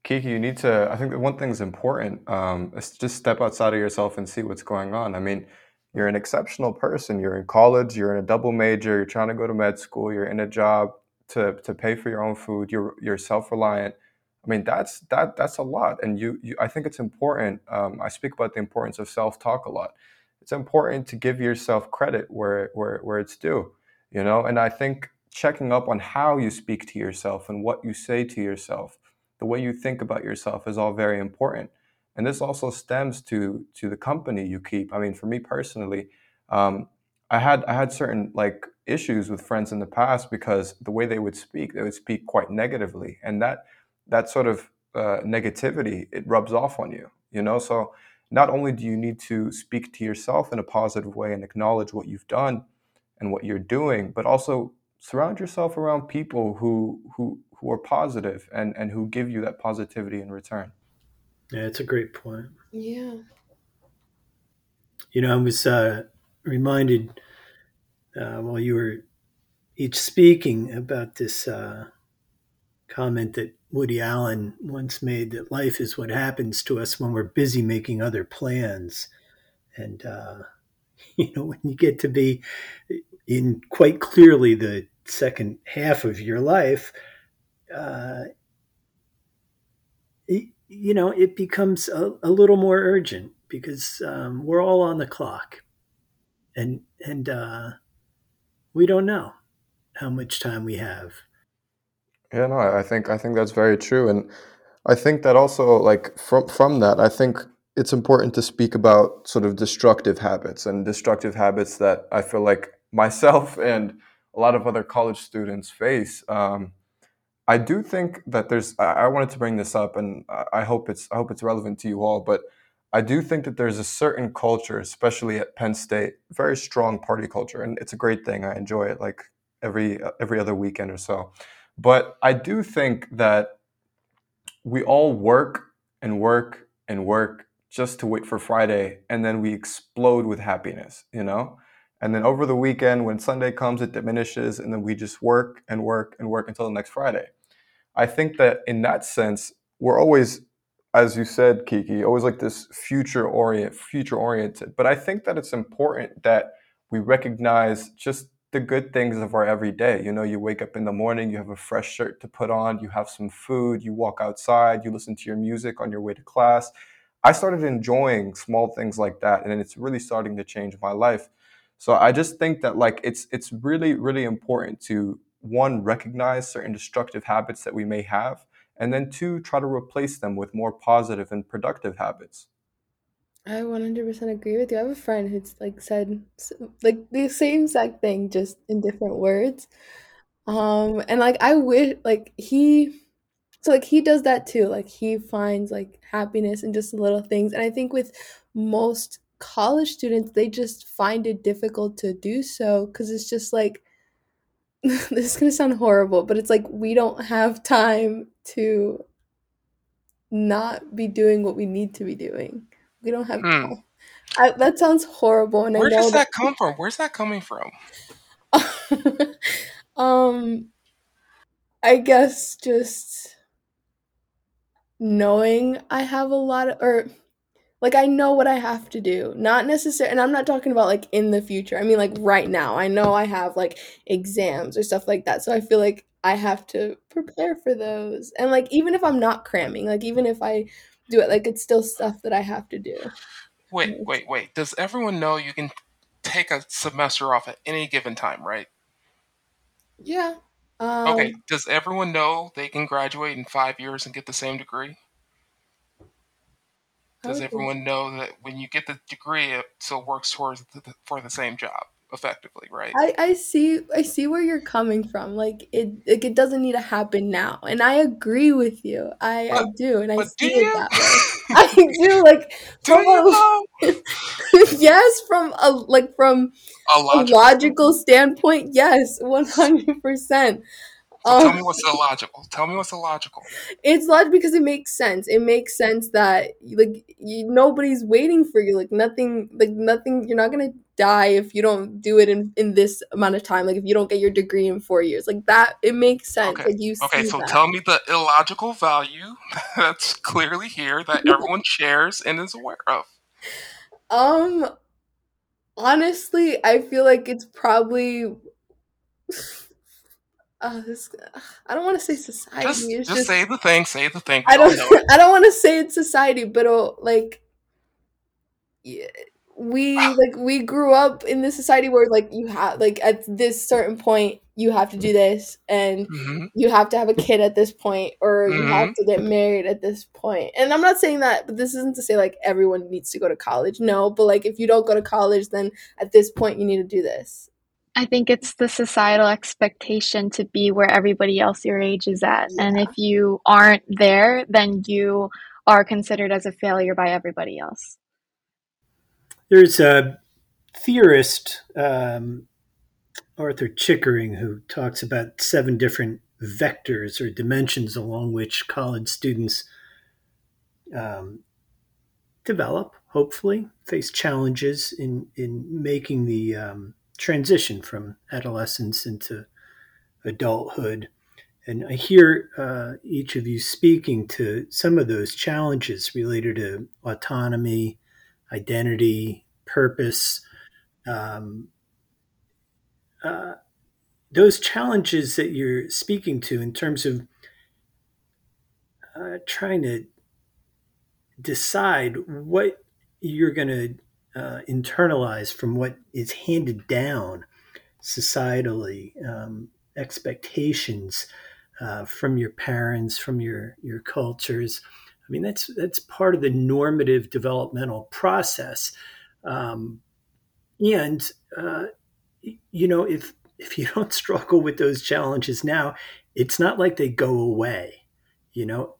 Kiki, you need to, I think the one thing is important um, is just step outside of yourself and see what's going on. I mean, you're an exceptional person. You're in college, you're in a double major, you're trying to go to med school, you're in a job to, to pay for your own food, you're, you're self reliant I mean, that's that that's a lot, and you, you I think it's important. Um, I speak about the importance of self talk a lot. It's important to give yourself credit where where where it's due, you know. And I think checking up on how you speak to yourself and what you say to yourself, the way you think about yourself, is all very important. And this also stems to to the company you keep. I mean, for me personally, um, I had I had certain like issues with friends in the past because the way they would speak, they would speak quite negatively, and that that sort of uh, negativity it rubs off on you you know? So not only do you need to speak to yourself in a positive way and acknowledge what you've done and what you're doing but also surround yourself around people who who who are positive and and who give you that positivity in return. Yeah it's a great point. Yeah. You know i was uh, reminded uh, while you were each speaking about this uh, comment that Woody Allen once made that life is what happens to us when we're busy making other plans. And, uh, you know, when you get to be in quite clearly the second half of your life, uh, it, you know, it becomes a, a little more urgent because um, we're all on the clock. And, and uh, we don't know how much time we have yeah, no, I think I think that's very true, and I think that also like from from that, I think it's important to speak about sort of destructive habits and destructive habits that I feel like myself and a lot of other college students face. Um, I do think that there's. I wanted to bring this up, and I hope it's I hope it's relevant to you all. But I do think that there's a certain culture, especially at Penn State, very strong party culture, and it's a great thing. I enjoy it like every every other weekend or so. But I do think that we all work and work and work just to wait for Friday and then we explode with happiness, you know? And then over the weekend, when Sunday comes, it diminishes and then we just work and work and work until the next Friday. I think that in that sense, we're always, as you said, Kiki, always like this future orient, future oriented. But I think that it's important that we recognize just the good things of our everyday. You know, you wake up in the morning, you have a fresh shirt to put on, you have some food, you walk outside, you listen to your music on your way to class. I started enjoying small things like that, and it's really starting to change my life. So I just think that like it's it's really really important to one recognize certain destructive habits that we may have, and then two try to replace them with more positive and productive habits. I 100% agree with you. I have a friend who's like said like the same exact thing just in different words. Um and like I wish like he so like he does that too. Like he finds like happiness in just little things. And I think with most college students they just find it difficult to do so cuz it's just like this is going to sound horrible, but it's like we don't have time to not be doing what we need to be doing. We don't have Hmm. I, that sounds horrible, and Where I know does that come from? Where's that coming from? um, I guess just knowing I have a lot of, or like I know what I have to do. Not necessarily, and I'm not talking about like in the future. I mean like right now. I know I have like exams or stuff like that. So I feel like I have to prepare for those. And like even if I'm not cramming, like even if I do it. Like it's still stuff that I have to do. Wait, wait, wait. Does everyone know you can take a semester off at any given time, right? Yeah. Um, okay. Does everyone know they can graduate in five years and get the same degree? Does everyone know that when you get the degree, it still works towards the, for the same job? Effectively, right? I, I see I see where you're coming from. Like it like it doesn't need to happen now. And I agree with you. I, but, I do and I see it that way. I do like from do a, yes, from a like from a logical, a logical standpoint, yes, one hundred percent. So tell me um, what's illogical. Tell me what's illogical. It's logical because it makes sense. It makes sense that like you, nobody's waiting for you. Like nothing. Like nothing. You're not gonna die if you don't do it in in this amount of time. Like if you don't get your degree in four years. Like that. It makes sense. Okay. Like you. Okay. So that. tell me the illogical value that's clearly here that everyone shares and is aware of. Um. Honestly, I feel like it's probably uh, this, I don't want to say society. Just, just just say the thing. Say the thing. I don't. I don't want to say it's society, but uh, like yeah, we like we grew up in this society where like you have like at this certain point you have to do this and hmm you have to have a kid at this point or you hmm have to get married at this point. And I'm not saying that but this isn't to say like everyone needs to go to college. No, but like if you don't go to college then at this point you need to do this. I think it's the societal expectation to be where everybody else your age is at. And if you aren't there, then you are considered as a failure by everybody else. There's a theorist, um, Arthur Chickering, who talks about seven different vectors or dimensions along which college students um, develop, hopefully, face challenges in, in making the um, transition from adolescence into adulthood. And I hear uh, each of you speaking to some of those challenges related to autonomy, identity, purpose. Um, uh, those challenges that you're speaking to in terms of uh, trying to decide what you're going to uh, internalize from what is handed down societally, um, expectations uh, from your parents, from your your cultures. I mean, that's that's part of the normative developmental process. Um, and uh, you know, if if you don't struggle with those challenges now, it's not like they go away. You know,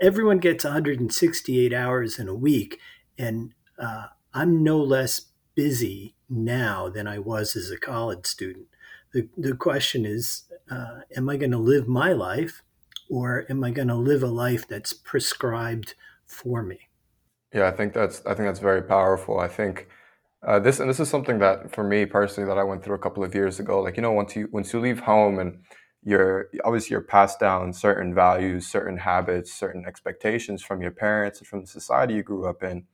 everyone gets 168 hours in a week, and uh, I'm no less busy now than I was as a college student. The, the question is, uh, am I going to live my life or am I going to live a life that's prescribed for me? Yeah, I think that's I think that's very powerful. I think uh, this and this is something that for me personally that I went through a couple of years ago. Like you know, once you once you leave home and you're obviously you're passed down certain values, certain habits, certain expectations from your parents and from the society you grew up in.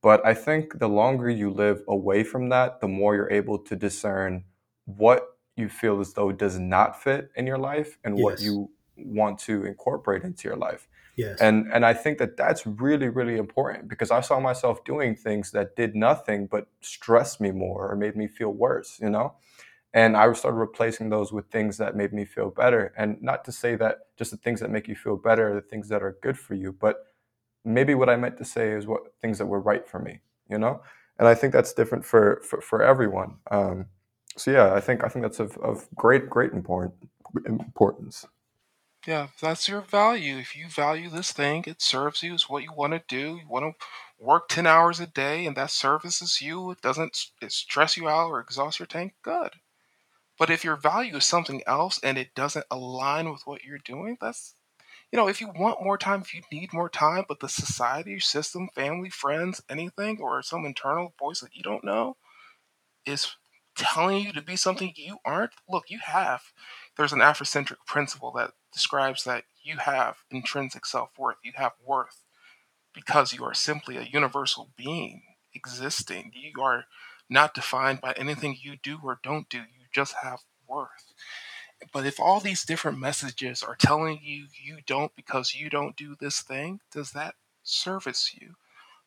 But I think the longer you live away from that, the more you're able to discern what you feel as though does not fit in your life and what you want to incorporate into your life. Yes. and and i think that that's really really important because i saw myself doing things that did nothing but stress me more or made me feel worse you know? And i started replacing those with things that made me feel better. And not to say that just the things that make you feel better are the things that are good for you but maybe what i meant to say is what things that were right for me you know and i think that's different for for, for everyone um, so yeah i think i think that's of, of great great important importance Yeah, that's your value. If you value this thing, it serves you. It's what you want to do. You want to work 10 hours a day and that services you. It doesn't it stress you out or exhaust your tank. Good. But if your value is something else and it doesn't align with what you're doing, that's, you know, if you want more time, if you need more time, but the society, system, family, friends, anything, or some internal voice that you don't know is telling you to be something you aren't, look, you have. There's an Afrocentric principle that describes that you have intrinsic self worth. You have worth because you are simply a universal being existing. You are not defined by anything you do or don't do. You just have worth. But if all these different messages are telling you you don't because you don't do this thing, does that service you?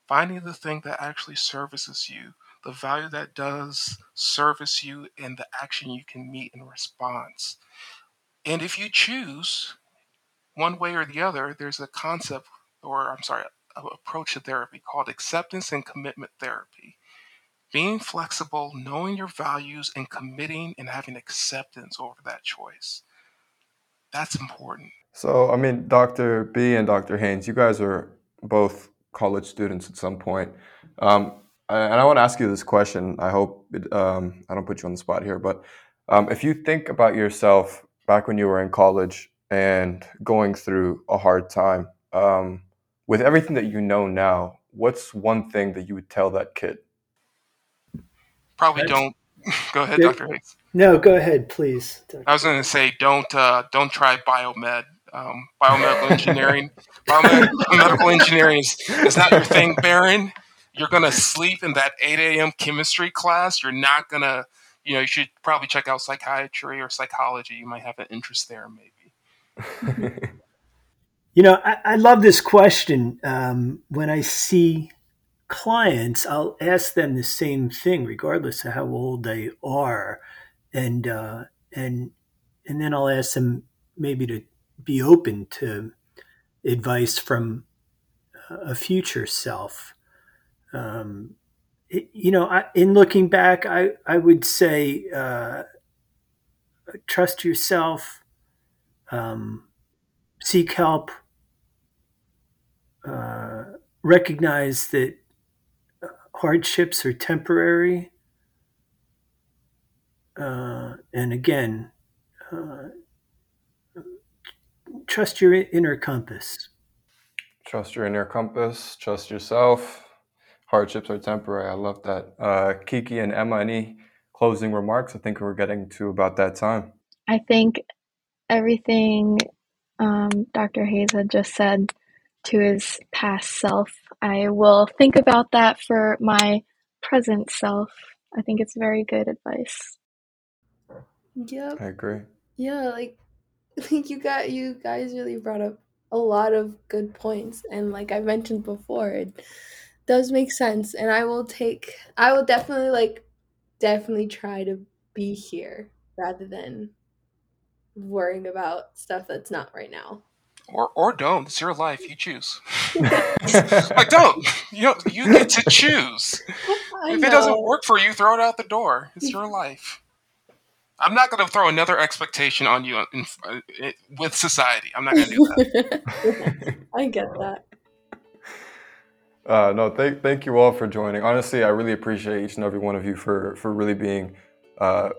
Finding the thing that actually services you, the value that does service you, and the action you can meet in response. And if you choose one way or the other, there's a concept, or I'm sorry, approach to therapy called acceptance and commitment therapy. Being flexible, knowing your values, and committing and having acceptance over that choice. That's important. So, I mean, Dr. B and Dr. Haynes, you guys are both college students at some point. Um, and I want to ask you this question. I hope it, um, I don't put you on the spot here, but um, if you think about yourself back when you were in college and going through a hard time, um, with everything that you know now, what's one thing that you would tell that kid? Probably That's- don't. Go ahead, Dr. Haynes. No, go ahead, please. I was going to say don't uh, don't try biomed. Um, biomedical engineering, biomedical engineering is, is not your thing, Baron. You're going to sleep in that 8 a.m. chemistry class. You're not going to you know, you should probably check out psychiatry or psychology. You might have an interest there, maybe. you know, I, I, love this question. Um, when I see clients, I'll ask them the same thing, regardless of how old they are, and uh, and and then I'll ask them maybe to be open to advice from a future self. Um, it, you know, I, in looking back, I, I would say uh, trust yourself, um, seek help, uh, recognize that uh, hardships are temporary. Uh, and again, uh, trust your inner compass. Trust your inner compass, trust yourself. Hardships are temporary. I love that. Uh, Kiki and Emma, any closing remarks? I think we're getting to about that time. I think everything um, Dr. Hayes had just said to his past self, I will think about that for my present self. I think it's very good advice. Yep. I agree. Yeah, like think you got you guys really brought up a lot of good points and like i mentioned before it does make sense and i will take i will definitely like definitely try to be here rather than worrying about stuff that's not right now or or don't it's your life you choose like don't you know you get to choose I if know. it doesn't work for you throw it out the door it's your life I'm not going to throw another expectation on you in, in, with society. I'm not going to do that. I get that. Uh, no, thank thank you all for joining. Honestly, I really appreciate each and every one of you for for really being uh,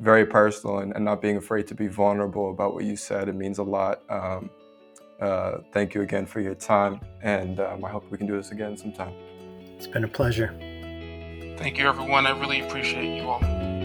very personal and, and, not being afraid to be vulnerable about what you said. It means a lot. Um, uh, thank you again for your time, and um, I hope we can do this again sometime. It's been a pleasure. Thank you, everyone. I really appreciate you all.